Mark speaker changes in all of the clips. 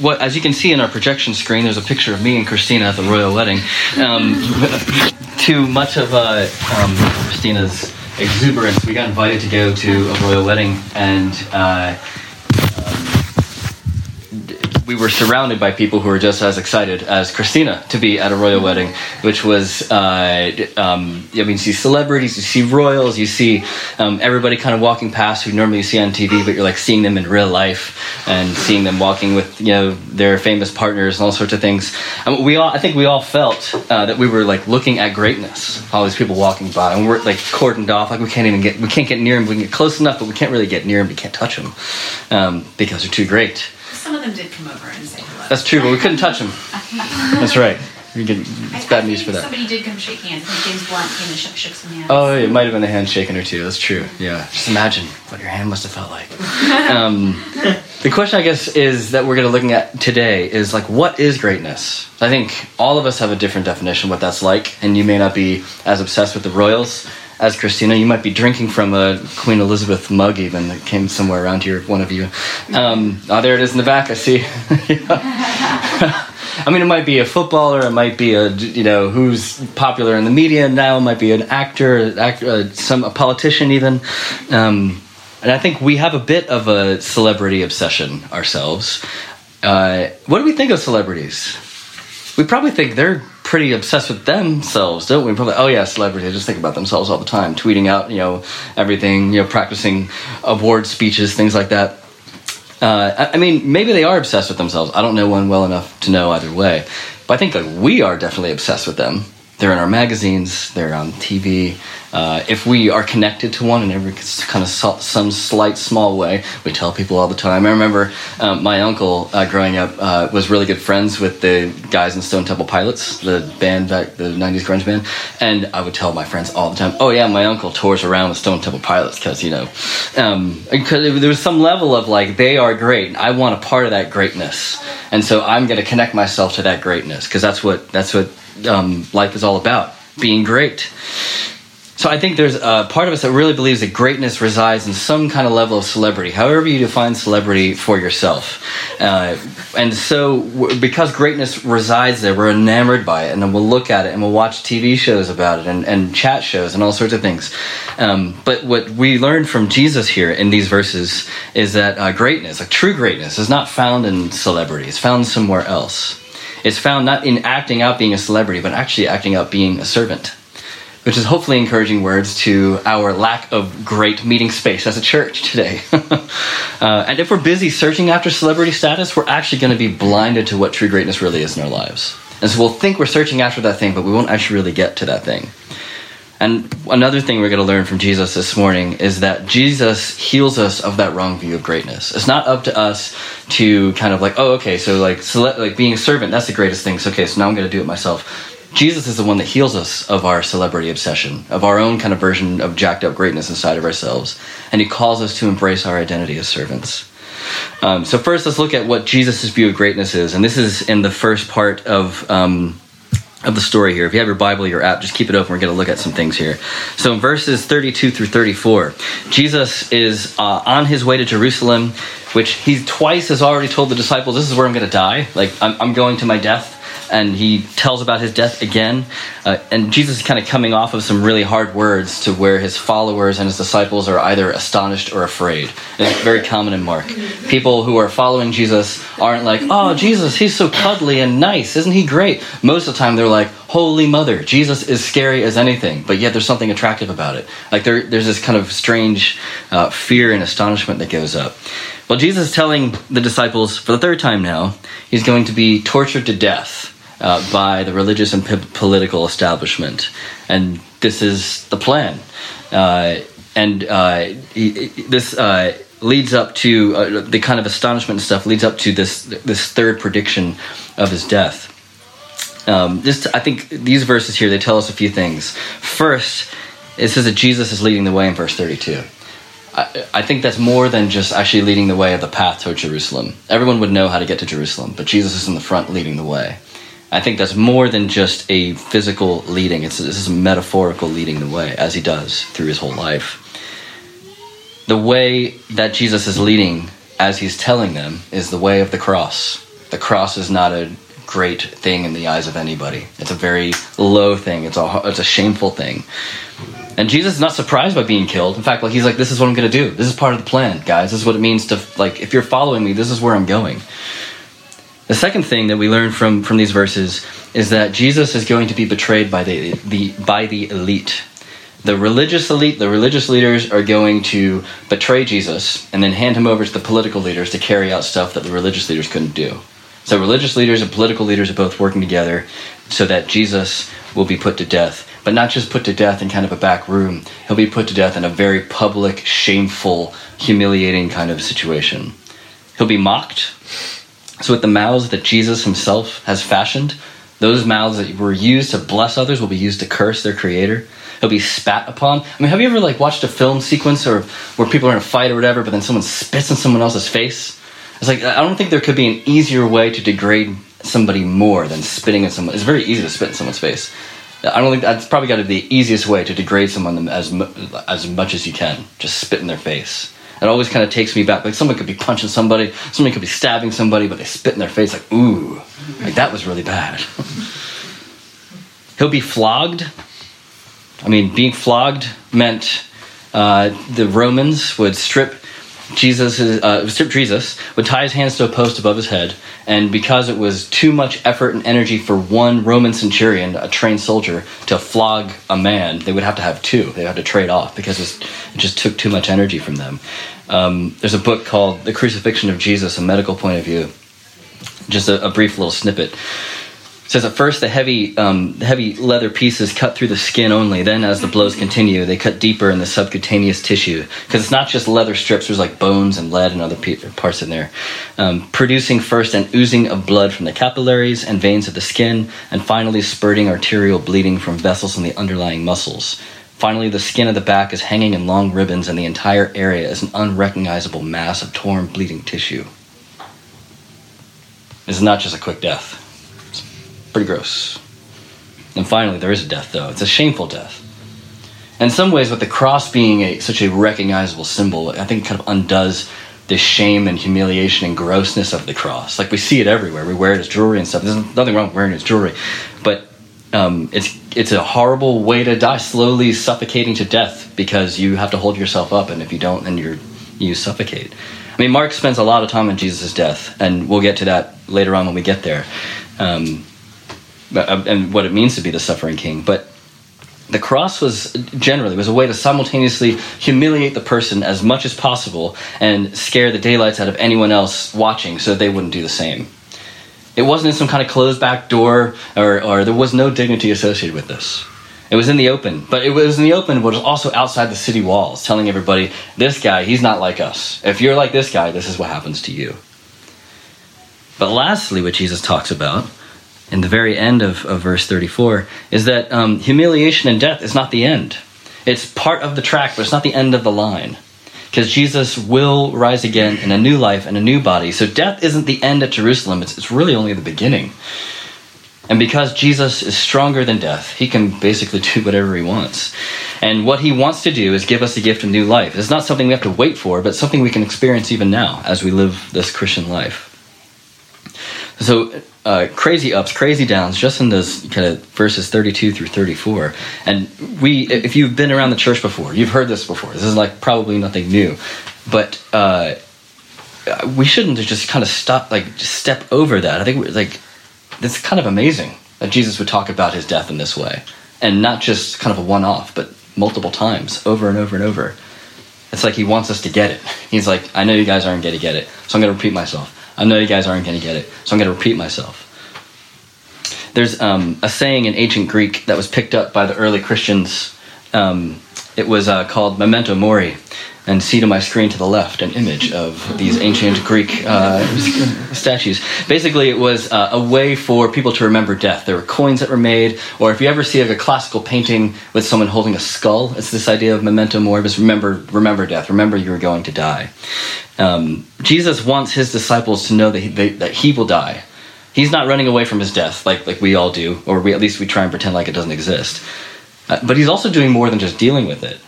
Speaker 1: what, as you can see in our projection screen, there's a picture of me and Christina at the royal wedding. Um, too much of uh, um, Christina's exuberance, we got invited to go to a royal wedding, and uh, we were surrounded by people who were just as excited as Christina to be at a royal wedding, which was, uh, um, I mean, you see celebrities, you see royals, you see um, everybody kind of walking past who normally you see on TV, but you're like seeing them in real life and seeing them walking with, you know, their famous partners and all sorts of things. And we all, I think we all felt uh, that we were like looking at greatness, all these people walking by, and we're like cordoned off, like we can't even get, we can't get near them, we can get close enough, but we can't really get near them, we can't touch them um, because they're too great.
Speaker 2: Some of them did come over and say hello.
Speaker 1: That's true, but we couldn't touch them. That's right. We
Speaker 2: I-
Speaker 1: it's bad news for that.
Speaker 2: Somebody did come shake hands. Think James Blunt came and shook, shook some hands.
Speaker 1: Oh, it might have been a handshaking or two. That's true. Yeah. Just imagine what your hand must have felt like. Um, the question, I guess, is that we're going to looking at today is like, what is greatness? I think all of us have a different definition of what that's like, and you may not be as obsessed with the royals as Christina. You might be drinking from a Queen Elizabeth mug, even that came somewhere around here. One of you. Um, oh, there it is in the back. I see. I mean, it might be a footballer, it might be a you know who's popular in the media now, it might be an actor, act, uh, some a politician even. Um, and I think we have a bit of a celebrity obsession ourselves. Uh, what do we think of celebrities? We probably think they're pretty obsessed with themselves, don't we? Probably, oh yeah, celebrities. Just think about themselves all the time, tweeting out, you know, everything, you know, practicing award speeches, things like that. Uh, I, I mean, maybe they are obsessed with themselves. I don't know one well enough to know either way, but I think that we are definitely obsessed with them. They're in our magazines. They're on TV. Uh, if we are connected to one in every kind of so- some slight small way, we tell people all the time. I remember um, my uncle uh, growing up uh, was really good friends with the guys in Stone Temple Pilots, the band back, the '90s grunge band, and I would tell my friends all the time, "Oh yeah, my uncle tours around with Stone Temple Pilots because you know, um, because there was some level of like they are great. I want a part of that greatness, and so I'm going to connect myself to that greatness because that's what that's what um, life is all about, being great." So I think there's a part of us that really believes that greatness resides in some kind of level of celebrity, however you define celebrity for yourself. Uh, and so, because greatness resides there, we're enamored by it, and then we'll look at it and we'll watch TV shows about it and, and chat shows and all sorts of things. Um, but what we learn from Jesus here in these verses is that uh, greatness, like true greatness, is not found in celebrity, it's found somewhere else. It's found not in acting out being a celebrity, but actually acting out being a servant which is hopefully encouraging words to our lack of great meeting space as a church today. uh, and if we're busy searching after celebrity status, we're actually going to be blinded to what true greatness really is in our lives. And so we'll think we're searching after that thing, but we won't actually really get to that thing. And another thing we're going to learn from Jesus this morning is that Jesus heals us of that wrong view of greatness. It's not up to us to kind of like, oh, okay, so like, like being a servant, that's the greatest thing. So, okay, so now I'm going to do it myself. Jesus is the one that heals us of our celebrity obsession, of our own kind of version of jacked up greatness inside of ourselves. And he calls us to embrace our identity as servants. Um, so, first, let's look at what Jesus' view of greatness is. And this is in the first part of. Um, of the story here. If you have your Bible, your app, just keep it open. We're going to look at some things here. So, in verses 32 through 34, Jesus is uh, on his way to Jerusalem, which he twice has already told the disciples, This is where I'm going to die. Like, I'm, I'm going to my death and he tells about his death again. Uh, and Jesus is kind of coming off of some really hard words to where his followers and his disciples are either astonished or afraid. It's very common in Mark. People who are following Jesus aren't like, oh, Jesus, he's so cuddly and nice. Isn't he great? Most of the time, they're like, Holy Mother, Jesus is scary as anything, but yet there's something attractive about it. Like there, there's this kind of strange uh, fear and astonishment that goes up. Well, Jesus is telling the disciples for the third time now, he's going to be tortured to death uh, by the religious and p- political establishment. And this is the plan. Uh, and uh, he, this uh, leads up to uh, the kind of astonishment and stuff leads up to this this third prediction of his death. Um, just I think these verses here they tell us a few things. First, it says that Jesus is leading the way in verse 32. I, I think that's more than just actually leading the way of the path toward Jerusalem. Everyone would know how to get to Jerusalem, but Jesus is in the front leading the way. I think that's more than just a physical leading. It's this is a metaphorical leading the way, as he does through his whole life. The way that Jesus is leading, as he's telling them, is the way of the cross. the cross is not a great thing in the eyes of anybody. It's a very low thing. It's a it's a shameful thing. And Jesus is not surprised by being killed. In fact, like he's like, this is what I'm going to do. This is part of the plan, guys. This is what it means to like. If you're following me, this is where I'm going. The second thing that we learn from from these verses is that Jesus is going to be betrayed by the the by the elite. The religious elite, the religious leaders are going to betray Jesus and then hand him over to the political leaders to carry out stuff that the religious leaders couldn't do. So religious leaders and political leaders are both working together so that Jesus will be put to death but not just put to death in kind of a back room. He'll be put to death in a very public, shameful, humiliating kind of situation. He'll be mocked. So, with the mouths that Jesus himself has fashioned, those mouths that were used to bless others will be used to curse their creator. He'll be spat upon. I mean, have you ever like watched a film sequence or where people are in a fight or whatever, but then someone spits in someone else's face? It's like I don't think there could be an easier way to degrade somebody more than spitting in someone. It's very easy to spit in someone's face. I don't think that's probably got to be the easiest way to degrade someone as as much as you can. Just spit in their face. It always kind of takes me back. Like someone could be punching somebody, somebody could be stabbing somebody, but they spit in their face. Like ooh, like that was really bad. He'll be flogged. I mean, being flogged meant uh, the Romans would strip Jesus, uh, Jesus, would tie his hands to a post above his head, and because it was too much effort and energy for one Roman centurion, a trained soldier, to flog a man, they would have to have two. They had to trade off because it just took too much energy from them. Um, there's a book called The Crucifixion of Jesus, a medical point of view. Just a, a brief little snippet says at first the heavy, um, heavy leather pieces cut through the skin only. Then, as the blows continue, they cut deeper in the subcutaneous tissue because it's not just leather strips. There's like bones and lead and other parts in there, um, producing first an oozing of blood from the capillaries and veins of the skin, and finally spurting arterial bleeding from vessels in the underlying muscles. Finally, the skin of the back is hanging in long ribbons, and the entire area is an unrecognizable mass of torn, bleeding tissue. It's not just a quick death. Pretty gross. And finally, there is a death, though. It's a shameful death. In some ways, with the cross being a, such a recognizable symbol, I think it kind of undoes the shame and humiliation and grossness of the cross. Like we see it everywhere. We wear it as jewelry and stuff. There's nothing wrong with wearing it as jewelry, but um, it's it's a horrible way to die, slowly suffocating to death because you have to hold yourself up, and if you don't, then you're you suffocate. I mean, Mark spends a lot of time on Jesus' death, and we'll get to that later on when we get there. Um, Uh, uh, and what it means to be the suffering king. But the cross was generally was a way to simultaneously humiliate the person as much as possible and scare the daylights out of anyone else watching so they wouldn't do the same. It wasn't in some kind of closed back door or, or there was no dignity associated with this. It was in the open, but it was in the open, but it was also outside the city walls, telling everybody, this guy, he's not like us. If you're like this guy, this is what happens to you. But lastly, what Jesus talks about in the very end of, of verse 34 is that um, humiliation and death is not the end. It's part of the track, but it's not the end of the line. Because Jesus will rise again in a new life and a new body. So death isn't the end at Jerusalem, it's, it's really only the beginning. And because Jesus is stronger than death, he can basically do whatever he wants. And what he wants to do is give us the gift of new life. It's not something we have to wait for, but something we can experience even now as we live this Christian life. So uh, crazy ups, crazy downs, just in those kind of verses 32 through 34. And we, if you've been around the church before, you've heard this before. This is like probably nothing new, but uh, we shouldn't just kind of stop, like, just step over that. I think like it's kind of amazing that Jesus would talk about his death in this way, and not just kind of a one-off, but multiple times, over and over and over. It's like he wants us to get it. He's like, I know you guys aren't going to get it, so I'm going to repeat myself. I know you guys aren't going to get it, so I'm going to repeat myself. There's um, a saying in ancient Greek that was picked up by the early Christians. Um, it was uh, called memento mori. And see to my screen to the left an image of these ancient Greek uh, statues. Basically, it was uh, a way for people to remember death. There were coins that were made, or if you ever see like a classical painting with someone holding a skull, it's this idea of memento mori, remember, remember death, remember you're going to die. Um, Jesus wants his disciples to know that he, they, that he will die. He's not running away from his death like, like we all do, or we, at least we try and pretend like it doesn't exist. Uh, but he's also doing more than just dealing with it.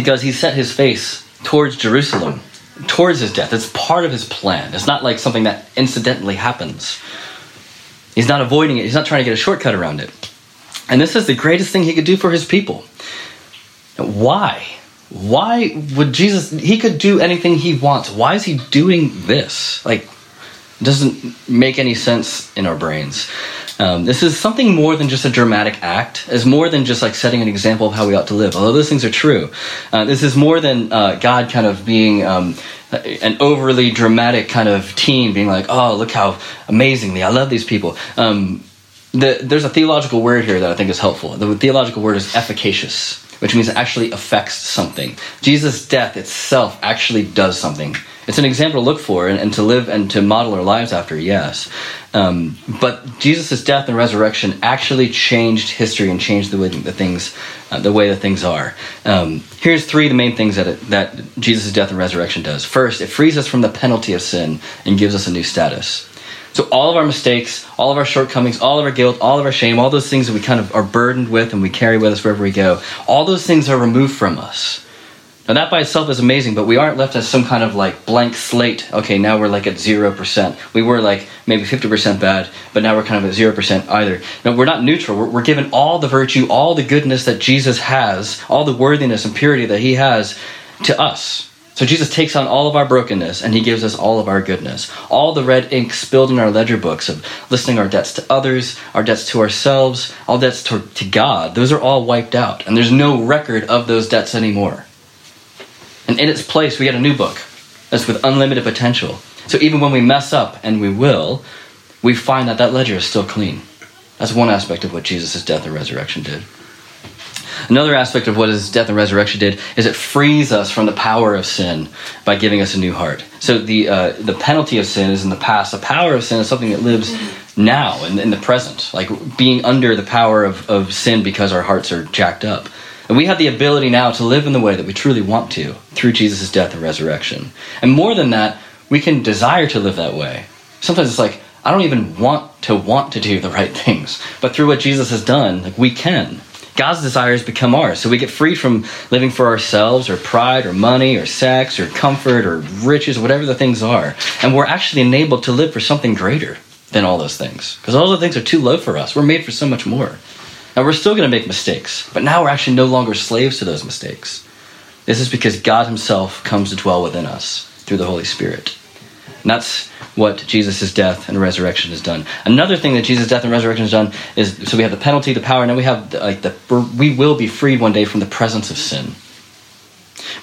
Speaker 1: Because he set his face towards Jerusalem towards his death. It's part of his plan. It's not like something that incidentally happens. He's not avoiding it, he's not trying to get a shortcut around it. And this is the greatest thing he could do for his people. Why? Why would Jesus, he could do anything he wants. Why is he doing this? Like, doesn't make any sense in our brains. Um, this is something more than just a dramatic act. It's more than just like setting an example of how we ought to live. Although those things are true, uh, this is more than uh, God kind of being um, an overly dramatic kind of teen, being like, "Oh, look how amazingly I love these people." Um, the, there's a theological word here that I think is helpful. The theological word is efficacious, which means it actually affects something. Jesus' death itself actually does something it's an example to look for and, and, to live and to model our lives after, yes. Um, but Jesus' death and resurrection actually changed history and changed the way the things, uh, the way that things are. Um, here's three of the main things that it, that Jesus' death and resurrection does. First, it frees us from the penalty of sin and gives us a new status. So all of our mistakes, all of our shortcomings, all of our guilt, all of our shame, all those things that we kind of are burdened with and we carry with us wherever we go, all those things are removed from us. Now that by itself is amazing, but we aren't left as some kind of like blank slate. Okay, now we're like at zero percent. We were like maybe fifty percent bad, but now we're kind of at zero percent either. No, we're not neutral. We're, we're given all the virtue, all the goodness that Jesus has, all the worthiness and purity that He has to us. So Jesus takes on all of our brokenness and he gives us all of our goodness. All the red ink spilled in our ledger books of listing our debts to others, our debts to ourselves, all debts to, to God, those are all wiped out. And there's no record of those debts anymore. And in its place, we get a new book that's with unlimited potential. So even when we mess up, and we will, we find that that ledger is still clean. That's one aspect of what Jesus' death and resurrection did. Another aspect of what his death and resurrection did is it frees us from the power of sin by giving us a new heart. So the uh, the penalty of sin is in the past. The power of sin is something that lives now in, in the present, like being under the power of, of sin because our hearts are jacked up. And we have the ability now to live in the way that we truly want to through Jesus' death and resurrection. And more than that, we can desire to live that way. Sometimes it's like, I don't even want to want to do the right things. But through what Jesus has done, like we can. God's desires become ours. So we get free from living for ourselves or pride or money or sex or comfort or riches, whatever the things are. And we're actually enabled to live for something greater than all those things. Because all those things are too low for us. We're made for so much more. Now, we're still going to make mistakes, but now we're actually no longer slaves to those mistakes. This is because God Himself comes to dwell within us through the Holy Spirit. And that's what Jesus' death and resurrection has done. Another thing that Jesus' death and resurrection has done is so we have the penalty, the power, and then we have like the we will be freed one day from the presence of sin.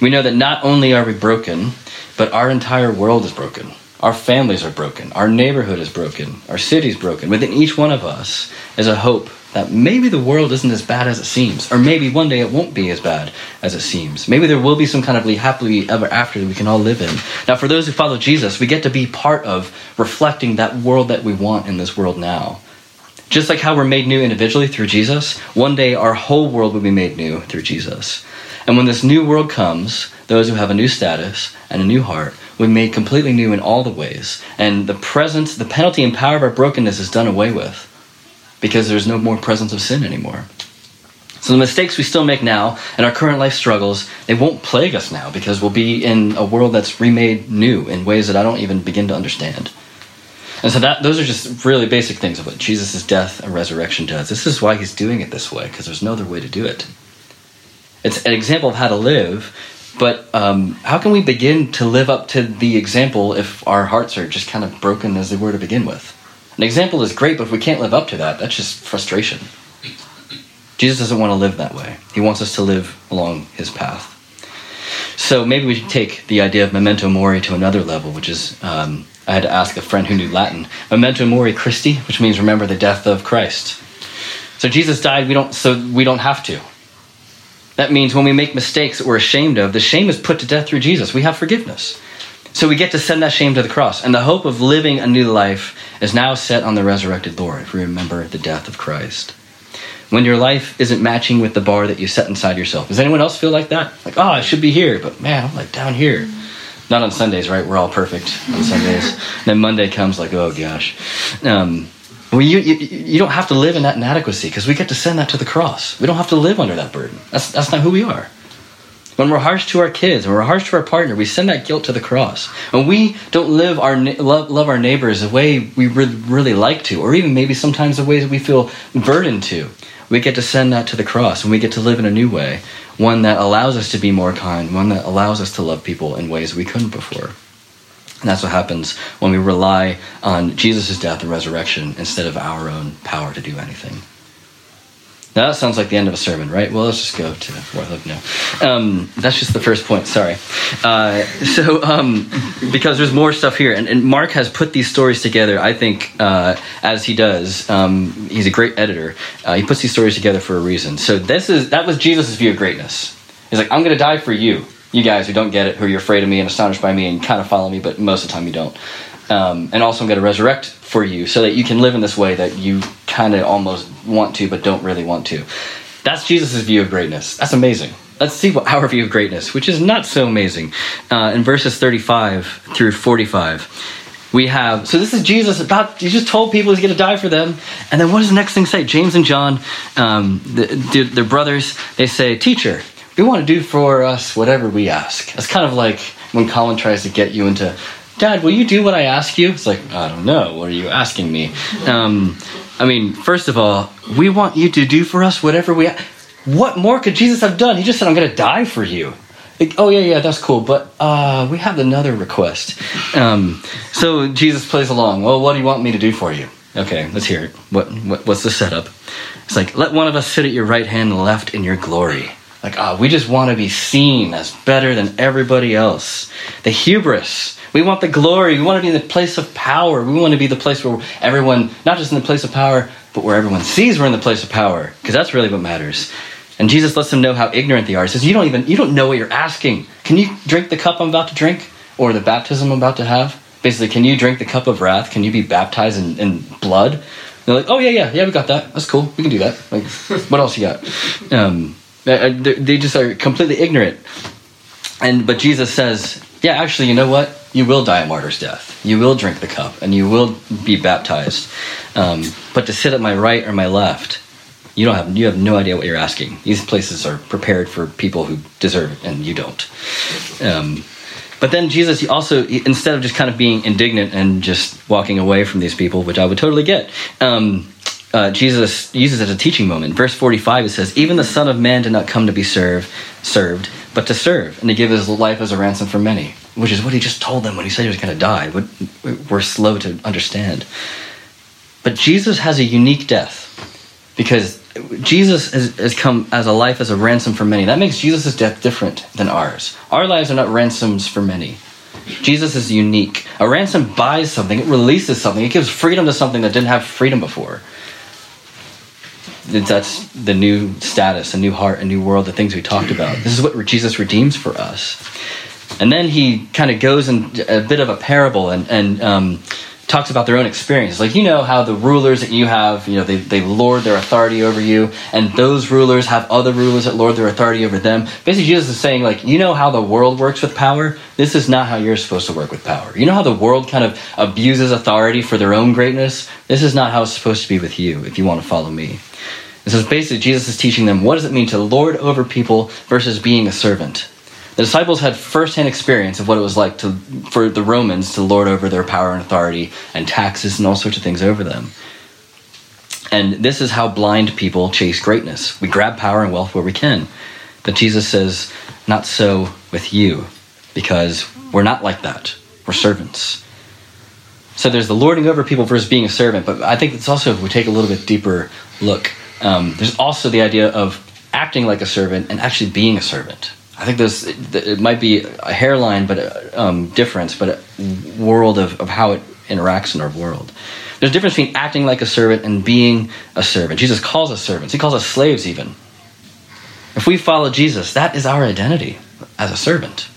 Speaker 1: We know that not only are we broken, but our entire world is broken. Our families are broken. Our neighborhood is broken. Our city is broken. Within each one of us is a hope that maybe the world isn't as bad as it seems, or maybe one day it won't be as bad as it seems. Maybe there will be some kind of happily ever after that we can all live in. Now, for those who follow Jesus, we get to be part of reflecting that world that we want in this world now. Just like how we're made new individually through Jesus, one day our whole world will be made new through Jesus. And when this new world comes, those who have a new status and a new heart will be made completely new in all the ways. And the presence, the penalty and power of our brokenness is done away with because there's no more presence of sin anymore. So the mistakes we still make now and our current life struggles, they won't plague us now because we'll be in a world that's remade new in ways that I don't even begin to understand. And so that those are just really basic things of what Jesus' death and resurrection does. This is why he's doing it this way, because there's no other way to do it. It's an example of how to live, but um, how can we begin to live up to the example if our hearts are just kind of broken as they were to begin with? An example is great, but if we can't live up to that, that's just frustration. Jesus doesn't want to live that way. He wants us to live along his path. So maybe we should take the idea of memento mori to another level, which is um, I had to ask a friend who knew Latin. Memento mori Christi, which means remember the death of Christ. So Jesus died, we don't so we don't have to. That means when we make mistakes that we're ashamed of, the shame is put to death through Jesus. We have forgiveness. So we get to send that shame to the cross. And the hope of living a new life is now set on the resurrected Lord if we remember the death of Christ. When your life isn't matching with the bar that you set inside yourself. Does anyone else feel like that? Like, oh, I should be here, but man, I'm like down here. Not on Sundays, right? We're all perfect on Sundays. then Monday comes like, oh gosh. Um, well, you, you, you don't have to live in that inadequacy because we get to send that to the cross. We don't have to live under that burden. That's, that's not who we are. When we're harsh to our kids, when we're harsh to our partner, we send that guilt to the cross. When we don't live our love, love our neighbors the way we really, really like to, or even maybe sometimes the ways that we feel burdened to, we get to send that to the cross and we get to live in a new way, one that allows us to be more kind, one that allows us to love people in ways we couldn't before. And that's what happens when we rely on Jesus' death and resurrection instead of our own power to do anything. Now that sounds like the end of a sermon, right? Well, let's just go to live now. Um, that's just the first point. Sorry. Uh, so, um, because there's more stuff here, and, and, Mark has put these stories together. I think uh, as he does, um, he's a great editor. Uh, he puts these stories together for a reason. So this is that was Jesus' view of greatness. He's like, I'm going to die for you, you guys who don't get it, who are afraid of me and astonished by me and kind of follow me, but most of the time you don't. Um, and also, I'm going to resurrect for you so that you can live in this way that you kind of almost want to, but don't really want to. That's Jesus' view of greatness. That's amazing. Let's see what our view of greatness, which is not so amazing. Uh, in verses 35 through 45, we have so this is Jesus about he just told people he's going to die for them, and then what does the next thing say? James and John, um, the, their brothers, they say, "Teacher, we want to do for us whatever we ask." It's kind of like when Colin tries to get you into Dad, will you do what I ask you? It's like, I don't know. What are you asking me? Um, I mean, first of all, we want you to do for us whatever we. What more could Jesus have done? He just said, I'm going to die for you. Like, oh, yeah, yeah, that's cool. But uh, we have another request. Um, so Jesus plays along. Well, what do you want me to do for you? Okay, let's hear it. What, what, what's the setup? It's like, let one of us sit at your right hand and left in your glory. Like, ah, we just want to be seen as better than everybody else. The hubris we want the glory. We want to be in the place of power. We want to be the place where everyone, not just in the place of power, but where everyone sees we're in the place of power, because that's really what matters. And Jesus lets them know how ignorant they are. He says, "You don't even you don't know what you're asking. Can you drink the cup I'm about to drink, or the baptism I'm about to have? Basically, can you drink the cup of wrath? Can you be baptized in, in blood?" And they're like, "Oh yeah, yeah, yeah, we got that. That's cool. We can do that. Like, what else you got?" Um, they just are completely ignorant. And but Jesus says, "Yeah, actually, you know what? You will die a martyr's death. You will drink the cup and you will be baptized. Um, but to sit at my right or my left, you don't have you have no idea what you're asking. These places are prepared for people who deserve it, and you don't. Um, but then Jesus also, instead of just kind of being indignant and just walking away from these people, which I would totally get, um, uh, Jesus uses it as a teaching moment. Verse 45 it says, "Even the Son of Man did not come to be served, served, but to serve, and to give his life as a ransom for many." Which is what he just told them when he said he was going to die. We're slow to understand. But Jesus has a unique death because Jesus has, has, come as a life as a ransom for many. That makes Jesus' death different than ours. Our lives are not ransoms for many. Jesus is unique. A ransom buys something, it releases something, it gives freedom to something that didn't have freedom before. That's the new status, a new heart, a new world, the things we talked about. This is what Jesus redeems for us. And then he kind of goes in a bit of a parable and, and um, talks about their own experience. Like, you know how the rulers that you have, you know, they, they lord their authority over you, and those rulers have other rulers that lord their authority over them. Basically, Jesus is saying, like, you know how the world works with power? This is not how you're supposed to work with power. You know how the world kind of abuses authority for their own greatness? This is not how it's supposed to be with you if you want to follow me. And so basically, Jesus is teaching them what does it mean to lord over people versus being a servant. The disciples had firsthand experience of what it was like to, for the Romans to lord over their power and authority and taxes and all sorts of things over them. And this is how blind people chase greatness. We grab power and wealth where we can. But Jesus says, not so with you, because we're not like that. We're servants. So there's the lording over people versus being a servant. But I think it's also, if we take a little bit deeper look, um, there's also the idea of acting like a servant and actually being a servant. I think this it might be a hairline, but um, difference, but a world of, of how it interacts in our world. There's a difference between acting like a servant and being a servant. Jesus calls us servants. He calls us slaves, even. If we follow Jesus, that is our identity as a servant.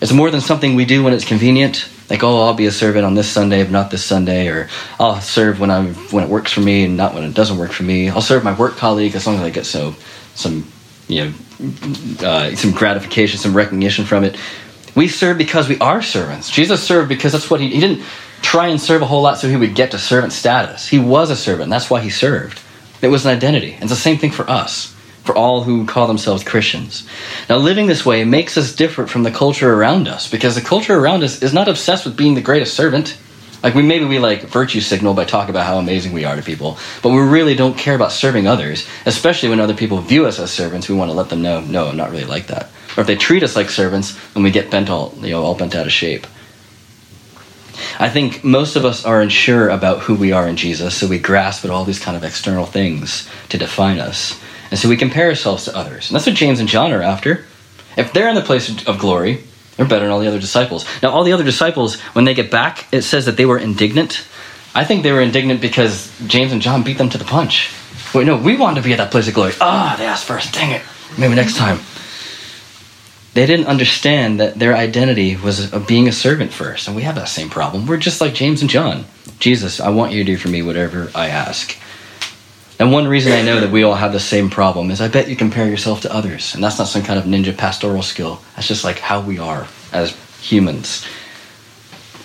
Speaker 1: It's more than something we do when it's convenient. Like, oh, I'll be a servant on this Sunday, but not this Sunday, or I'll serve when I when it works for me and not when it doesn't work for me. I'll serve my work colleague as long as I get so some you know uh, some gratification, some recognition from it. We serve because we are servants. Jesus served because that's what he, he didn't try and serve a whole lot so he would get to servant status. He was a servant. That's why he served. It was an identity. And It's the same thing for us. for all who call themselves Christians. Now, living this way makes us different from the culture around us because the culture around us is not obsessed with being the greatest servant. Like we maybe we like virtue signal by talking about how amazing we are to people, but we really don't care about serving others, especially when other people view us as servants. We want to let them know, no, I'm not really like that. Or if they treat us like servants, then we get bent all, you know, all bent out of shape. I think most of us are unsure about who we are in Jesus, so we grasp at all these kind of external things to define us. And so we compare ourselves to others. And that's what James and John are after. If they're in the place of glory, they're better than all the other disciples. Now, all the other disciples, when they get back, it says that they were indignant. I think they were indignant because James and John beat them to the punch. Wait, no, we wanted to be at that place of glory. Ah, oh, they asked first. Dang it. Maybe next time. They didn't understand that their identity was of being a servant first. And we have that same problem. We're just like James and John. Jesus, I want you to do for me whatever I ask. And one reason I know that we all have the same problem is I bet you compare yourself to others. And that's not some kind of ninja pastoral skill. That's just like how we are as humans.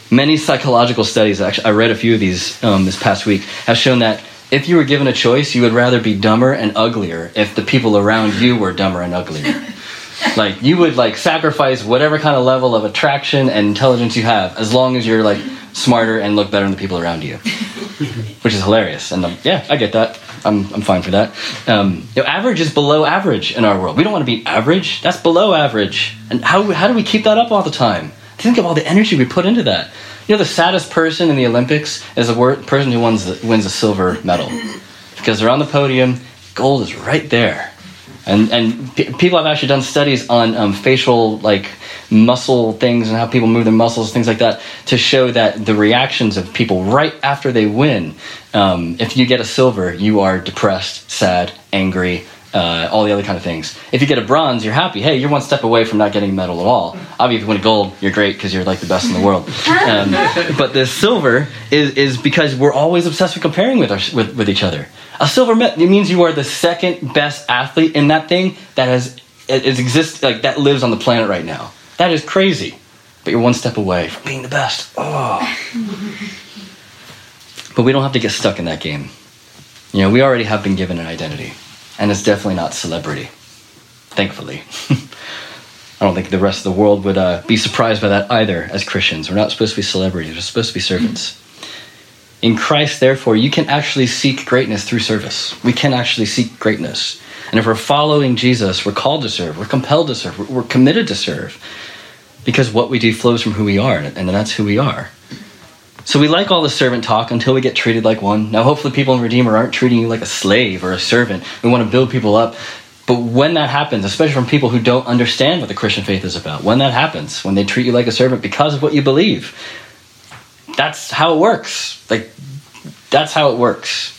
Speaker 1: Many psychological studies, actually, I read a few of these um, this past week, have shown that if you were given a choice, you would rather be dumber and uglier if the people around you were dumber and uglier. Like you would like sacrifice whatever kind of level of attraction and intelligence you have as long as you're like smarter and look better than the people around you which is hilarious and um, yeah i get that I'm, I'm fine for that. Um, you know, average is below average in our world. We don't want to be average. That's below average. And how, how do we keep that up all the time? Think of all the energy we put into that. You know, the saddest person in the Olympics is the person who wins, the, wins a silver medal. Because they're on the podium, gold is right there. And, and p- people have actually done studies on um, facial, like, muscle things and how people move their muscles, things like that, to show that the reactions of people right after they win, um, if you get a silver, you are depressed, sad, angry, uh, all the other kind of things. If you get a bronze, you're happy. Hey, you're one step away from not getting a medal at all. Obviously, if you win a gold, you're great because you're like the best in the world. Um, but the silver is, is because we're always obsessed with comparing with, our, with, with each other. A silver medal it means you are the second best athlete in that thing that has it exists like that lives on the planet right now. That is crazy. But you're one step away from being the best. Oh. but we don't have to get stuck in that game. You know, we already have been given an identity, and it's definitely not celebrity. Thankfully. I don't think the rest of the world would uh, be surprised by that either as Christians. We're not supposed to be celebrities, we're supposed to be servants. In Christ, therefore, you can actually seek greatness through service. We can actually seek greatness. And if we're following Jesus, we're called to serve, we're compelled to serve, we're committed to serve because what we do flows from who we are, and that's who we are. So we like all the servant talk until we get treated like one. Now, hopefully, people in Redeemer aren't treating you like a slave or a servant. We want to build people up. But when that happens, especially from people who don't understand what the Christian faith is about, when that happens, when they treat you like a servant because of what you believe, that's how it works. Like, that's how it works.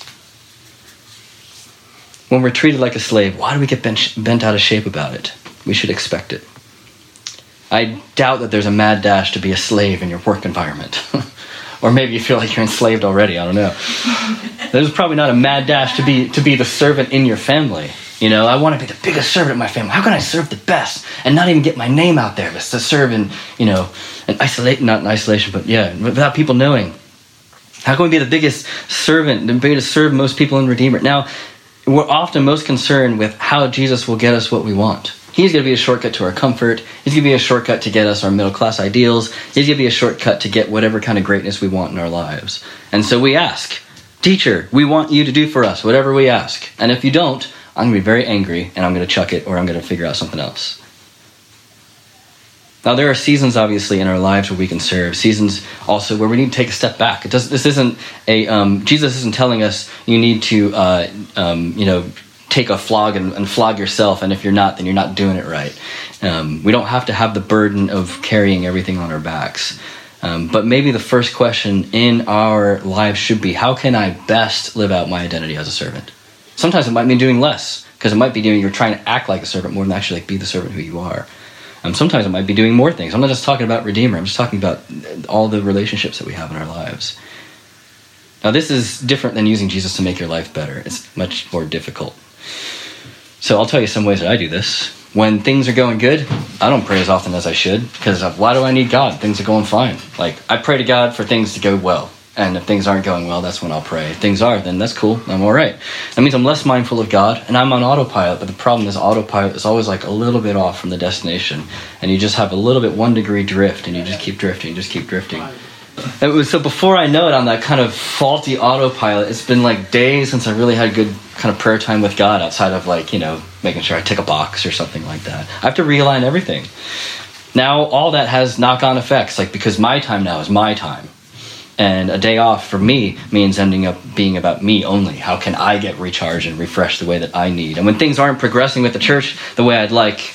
Speaker 1: When we're treated like a slave, why do we get bent, bent out of shape about it? We should expect it. I doubt that there's a mad dash to be a slave in your work environment. or maybe you feel like you're enslaved already, I don't know. There's probably not a mad dash to be to be the servant in your family. You know, I want to be the biggest servant in my family. How can I serve the best and not even get my name out there, but to serve in, you know, in isolate not in isolation, but yeah, without people knowing. How can we be the biggest servant be to serve most people in Redeemer? Now, we're often most concerned with how Jesus will get us what we want. He's going to be a shortcut to our comfort. He's going to be a shortcut to get us our middle class ideals. He's going to be a shortcut to get whatever kind of greatness we want in our lives. And so we ask, Teacher, we want you to do for us whatever we ask. And if you don't, I'm going to be very angry and I'm going to chuck it or I'm going to figure out something else. Now, there are seasons, obviously, in our lives where we can serve. Seasons also where we need to take a step back. It does, this isn't a um, Jesus isn't telling us you need to, uh, um, you know, take a flog and, and, flog yourself, and if you're not, then you're not doing it right. Um, we don't have to have the burden of carrying everything on our backs. Um, but maybe the first question in our lives should be how can I best live out my identity as a servant? Sometimes it might mean doing less, because it might be doing you're trying to act like a servant more than actually like be the servant who you are. Um, sometimes it might be doing more things. I'm not just talking about Redeemer, I'm just talking about all the relationships that we have in our lives. Now, this is different than using Jesus to make your life better, it's much more difficult. So I'll tell you some ways that I do this. When things are going good, I don't pray as often as I should because why do I need God? Things are going fine. Like I pray to God for things to go well. And if things aren't going well, that's when I'll pray. If things are, then that's cool. I'm all right. That means I'm less mindful of God and I'm on autopilot. But the problem is, autopilot is always like a little bit off from the destination. And you just have a little bit one degree drift and you just keep drifting, just keep drifting. It was, so before I know it, on that kind of faulty autopilot, it's been like days since I really had good kind of prayer time with God outside of like, you know, making sure I tick a box or something like that. I have to realign everything. Now, all that has knock on effects, like because my time now is my time. And a day off for me means ending up being about me only. How can I get recharged and refreshed the way that I need? And when things aren't progressing with the church the way I'd like,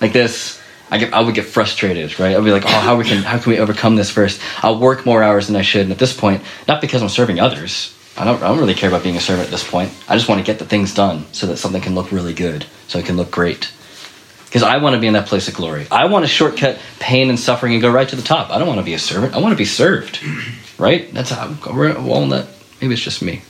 Speaker 1: like this, I get I would get frustrated, right? I'd be like, oh, how we can how can we overcome this first? I'll work more hours than I should. And at this point, not because I'm serving others. I don't, I don't really care about being a servant at this point. I just want to get the things done so that something can look really good, so it can look great. Because I want to be in that place of glory. I want to shortcut pain and suffering and go right to the top. I don't want to be a servant. I want to be served. Right? That's how we're that. Maybe it's just me.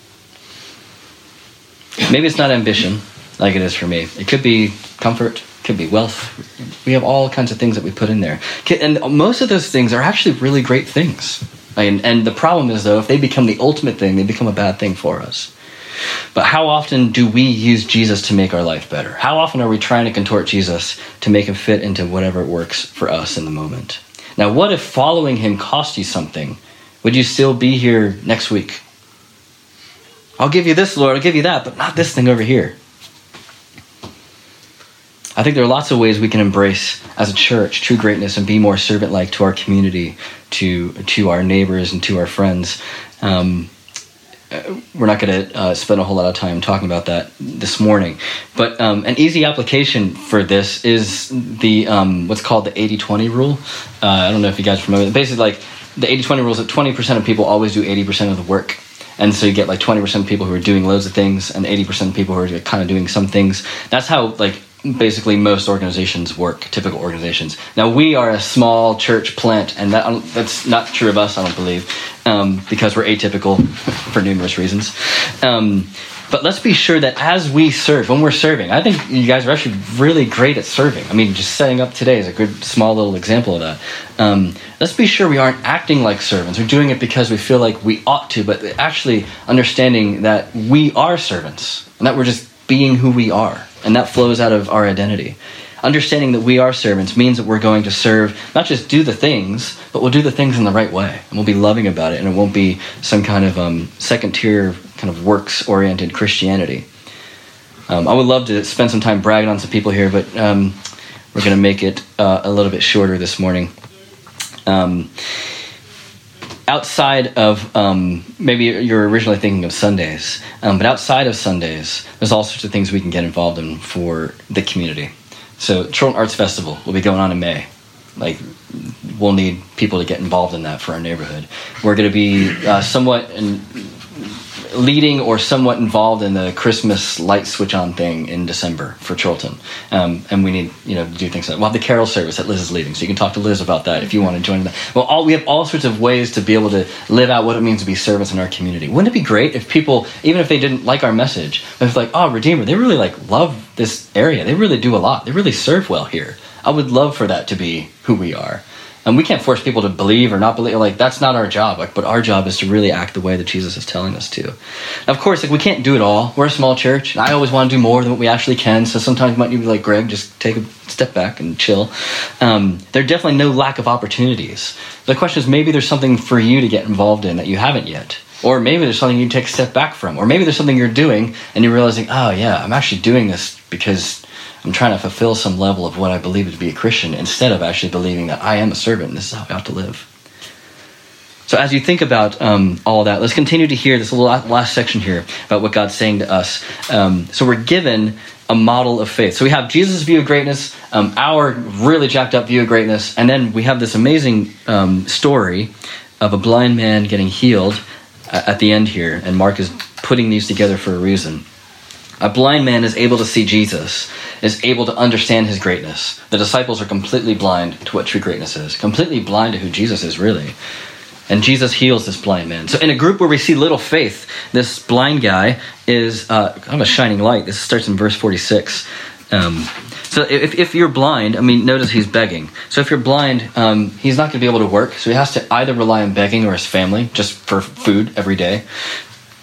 Speaker 1: Maybe it's not ambition like it is for me. It could be comfort, could be wealth. We have all kinds of things that we put in there. And most of those things are actually really great things. And, and the problem is, though, if they become the ultimate thing, they become a bad thing for us. But how often do we use Jesus to make our life better? How often are we trying to contort Jesus to make him fit into whatever works for us in the moment? Now, what if following him cost you something? Would you still be here next week? I'll give you this, Lord, I'll give you that, but not this thing over here. I think there are lots of ways we can embrace as a church true greatness and be more servant like to our community, to, to our neighbors, and to our friends. Um, we're not going to uh, spend a whole lot of time talking about that this morning. But um, an easy application for this is the um, what's called the 80-20 rule. Uh, I don't know if you guys remember. Basically, like the 80-20 rule is that 20% of people always do 80% of the work. And so you get like 20% of people who are doing loads of things and 80% of people who are kind of doing some things. That's how like basically most organizations work, typical organizations. Now we are a small church plant, and that, that's not true of us, I don't believe, um, because we're atypical for numerous reasons. Um, but let's be sure that as we serve, when we're serving, I think you guys are actually really great at serving. I mean, just setting up today is a good small little example of that. Um, let's be sure we aren't acting like servants. We're doing it because we feel like we ought to, but actually understanding that we are servants and that we're just being who we are and that flows out of our identity. Understanding that we are servants means that we're going to serve, not just do the things, but we'll do the things in the right way. And we'll be loving about it, and it won't be some kind of um, second tier, kind of works oriented Christianity. Um, I would love to spend some time bragging on some people here, but um, we're going to make it uh, a little bit shorter this morning. Um, outside of um, maybe you're originally thinking of Sundays, um, but outside of Sundays, there's all sorts of things we can get involved in for the community. So, Chorlton Arts Festival will be going on in May. Like, we'll need people to get involved in that for our neighborhood. We're going to be uh, somewhat in, leading or somewhat involved in the Christmas light switch on thing in December for Chorlton. Um, and we need, you know, to do things like we'll have the carol service that Liz is leading. So you can talk to Liz about that if you want to join that. Well, all, we have all sorts of ways to be able to live out what it means to be servants in our community. Wouldn't it be great if people, even if they didn't like our message, if like, oh, Redeemer, they really like love this area. They really do a lot. They really serve well here. I would love for that to be who we are and we can't force people to believe or not believe like that's not our job like but our job is to really act the way that jesus is telling us to. Of course like we can't do it all. We're a small church and i always want to do more than what we actually can so sometimes you might need to be like greg just take a step back and chill. Um, there's definitely no lack of opportunities. The question is maybe there's something for you to get involved in that you haven't yet or maybe there's something you take a step back from or maybe there's something you're doing and you're realizing oh yeah i'm actually doing this because I'm trying to fulfill some level of what I believe to be a Christian instead of actually believing that I am a servant and this is how I ought to live. So, as you think about um, all that, let's continue to hear this last section here about what God's saying to us. Um, so, we're given a model of faith. So, we have Jesus' view of greatness, um, our really jacked up view of greatness, and then we have this amazing um, story of a blind man getting healed at the end here. And Mark is putting these together for a reason. A blind man is able to see Jesus, is able to understand his greatness. The disciples are completely blind to what true greatness is, completely blind to who Jesus is really. And Jesus heals this blind man. So, in a group where we see little faith, this blind guy is uh, kind of a shining light. This starts in verse 46. Um, so if, if you're blind, I mean, notice he's begging. So if you're blind, um, he's not going to be able to work. So he has to either rely on begging or his family just for food every day.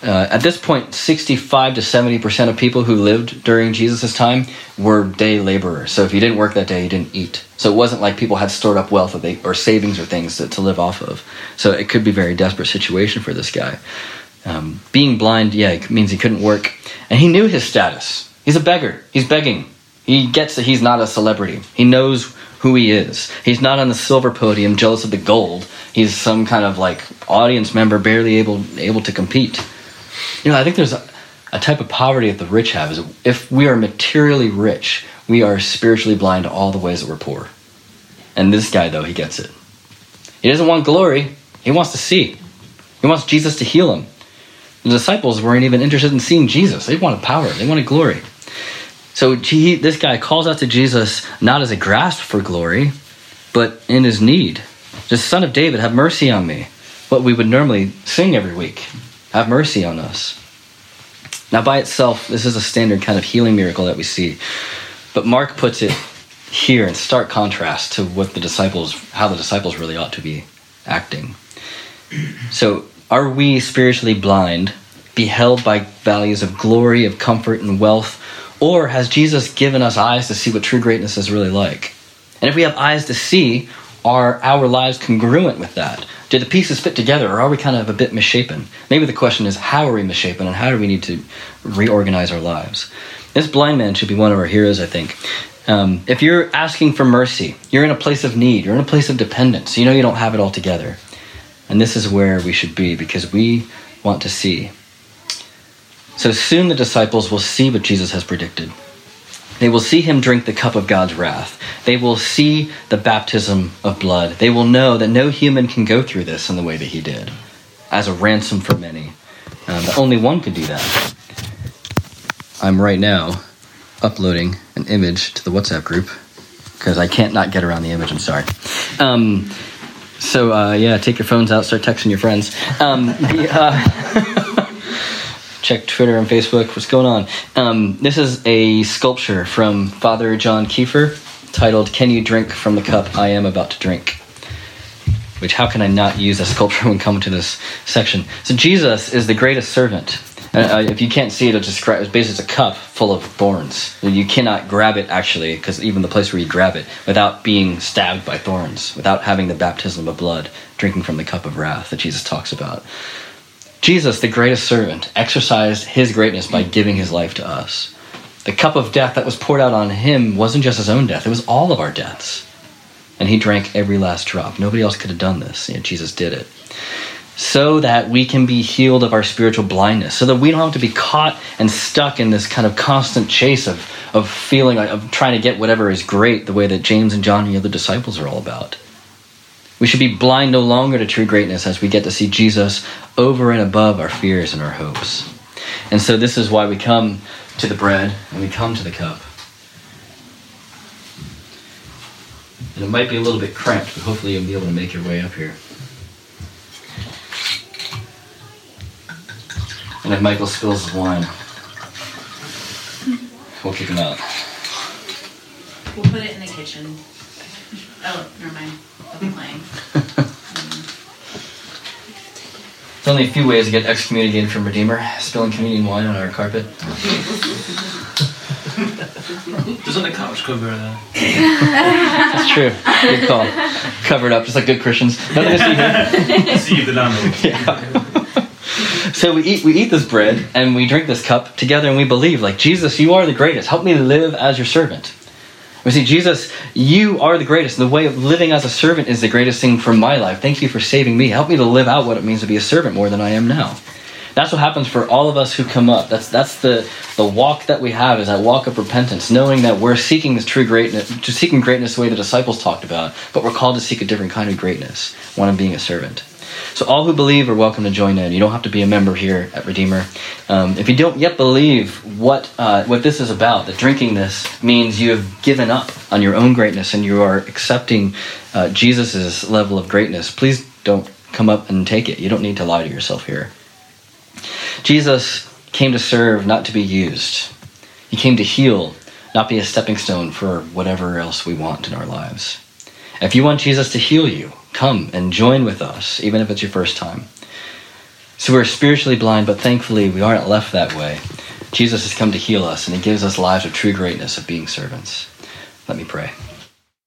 Speaker 1: Uh, at this point, 65 to 70 percent of people who lived during Jesus' time were day laborers. So if you didn't work that day, you didn't eat. So it wasn't like people had stored up wealth or, they, or savings or things to, to live off of. So it could be a very desperate situation for this guy. Um, being blind, yeah, means he couldn't work. And he knew his status. He's a beggar. He's begging. He gets that he's not a celebrity. He knows who he is. He's not on the silver podium jealous of the gold. He's some kind of like audience member barely able able to compete. You know, I think there's a, a type of poverty that the rich have is if we are materially rich, we are spiritually blind to all the ways that we're poor. And this guy though, he gets it. He doesn't want glory. He wants to see. He wants Jesus to heal him. The disciples weren't even interested in seeing Jesus. They wanted power. They wanted glory. So he, this guy calls out to Jesus not as a grasp for glory, but in his need. The Son of David, have mercy on me. What we would normally sing every week. Have mercy on us. Now, by itself, this is a standard kind of healing miracle that we see. But Mark puts it here in stark contrast to what the disciples, how the disciples really ought to be acting. So, are we spiritually blind, beheld by values of glory, of comfort, and wealth? Or has Jesus given us eyes to see what true greatness is really like? And if we have eyes to see, are our lives congruent with that? Do the pieces fit together, or are we kind of a bit misshapen? Maybe the question is how are we misshapen, and how do we need to reorganize our lives? This blind man should be one of our heroes, I think. Um, if you're asking for mercy, you're in a place of need, you're in a place of dependence, you know you don't have it all together. And this is where we should be because we want to see. So soon the disciples will see what Jesus has predicted. They will see him drink the cup of God's wrath. They will see the baptism of blood. They will know that no human can go through this in the way that he did, as a ransom for many. Um, only one could do that. I'm right now uploading an image to the WhatsApp group because I can't not get around the image. I'm sorry. Um, so uh, yeah, take your phones out, start texting your friends. Um, the, uh, check Twitter and Facebook. What's going on? Um, this is a sculpture from Father John Kiefer titled "Can You Drink from the Cup I Am About to Drink?" Which how can I not use a sculpture when coming to this section? So Jesus is the greatest servant. Uh, if you can't see it, it's basically a cup full of thorns. You cannot grab it actually, because even the place where you grab it, without being stabbed by thorns, without having the baptism of blood, drinking from the cup of wrath that Jesus talks about. Jesus, the greatest servant, exercised his greatness by giving his life to us. The cup of death that was poured out on him wasn't just his own death, it was all of our deaths. And he drank every last drop. Nobody else could have done this. Jesus did it. So that we can be healed of our spiritual blindness, so that we don't have to be caught and stuck in this kind of constant chase of, of feeling, of trying to get whatever is great, the way that James and John and the other disciples are all about. We should be blind no longer to true greatness as we get to see Jesus over and above our fears and our hopes. And so, this is why we come to the bread and we come to the cup. And it might be a little bit cramped, but hopefully, you'll be able to make your way up here. And if Michael spills the wine, we'll kick him out.
Speaker 2: We'll put it in the kitchen. Oh, never mind. I'll be playing.
Speaker 1: There's only a few ways to get excommunicated from Redeemer. Spilling communion wine on our carpet.
Speaker 3: Just on the couch cover that.
Speaker 1: That's true. Good call. Covered up, just like good Christians. Nothing to see here.
Speaker 3: See the landlord.
Speaker 1: Yeah. so we eat we eat this bread and we drink this cup together and we believe like Jesus, you are the greatest. Help me live as your servant. We see, Jesus, you are the greatest. The way of living as a servant is the greatest thing for my life. Thank you for saving me. Help me to live out what it means to be a servant more than I am now. That's what happens for all of us who come up. That's that's the the walk that we have is that walk of repentance, knowing that we're seeking this true greatness, seeking greatness the way the disciples talked about, but we're called to seek a different kind of greatness, one of being a servant. So all who believe are welcome to join in. You don't have to be a member here at Redeemer. Um, if you don't yet believe what uh, what this is about, that drinking this means you have given up on your own greatness and you are accepting uh, Jesus' level of greatness, please don't come up and take it. You don't need to lie to yourself here. Jesus came to serve, not to be used. He came to heal, not be a stepping stone for whatever else we want in our lives. If you want Jesus to heal you, come and join with us, even if it's your first time. So we're spiritually blind, but thankfully we aren't left that way. Jesus has come to heal us, and he gives us lives of true greatness of being servants. Let me pray.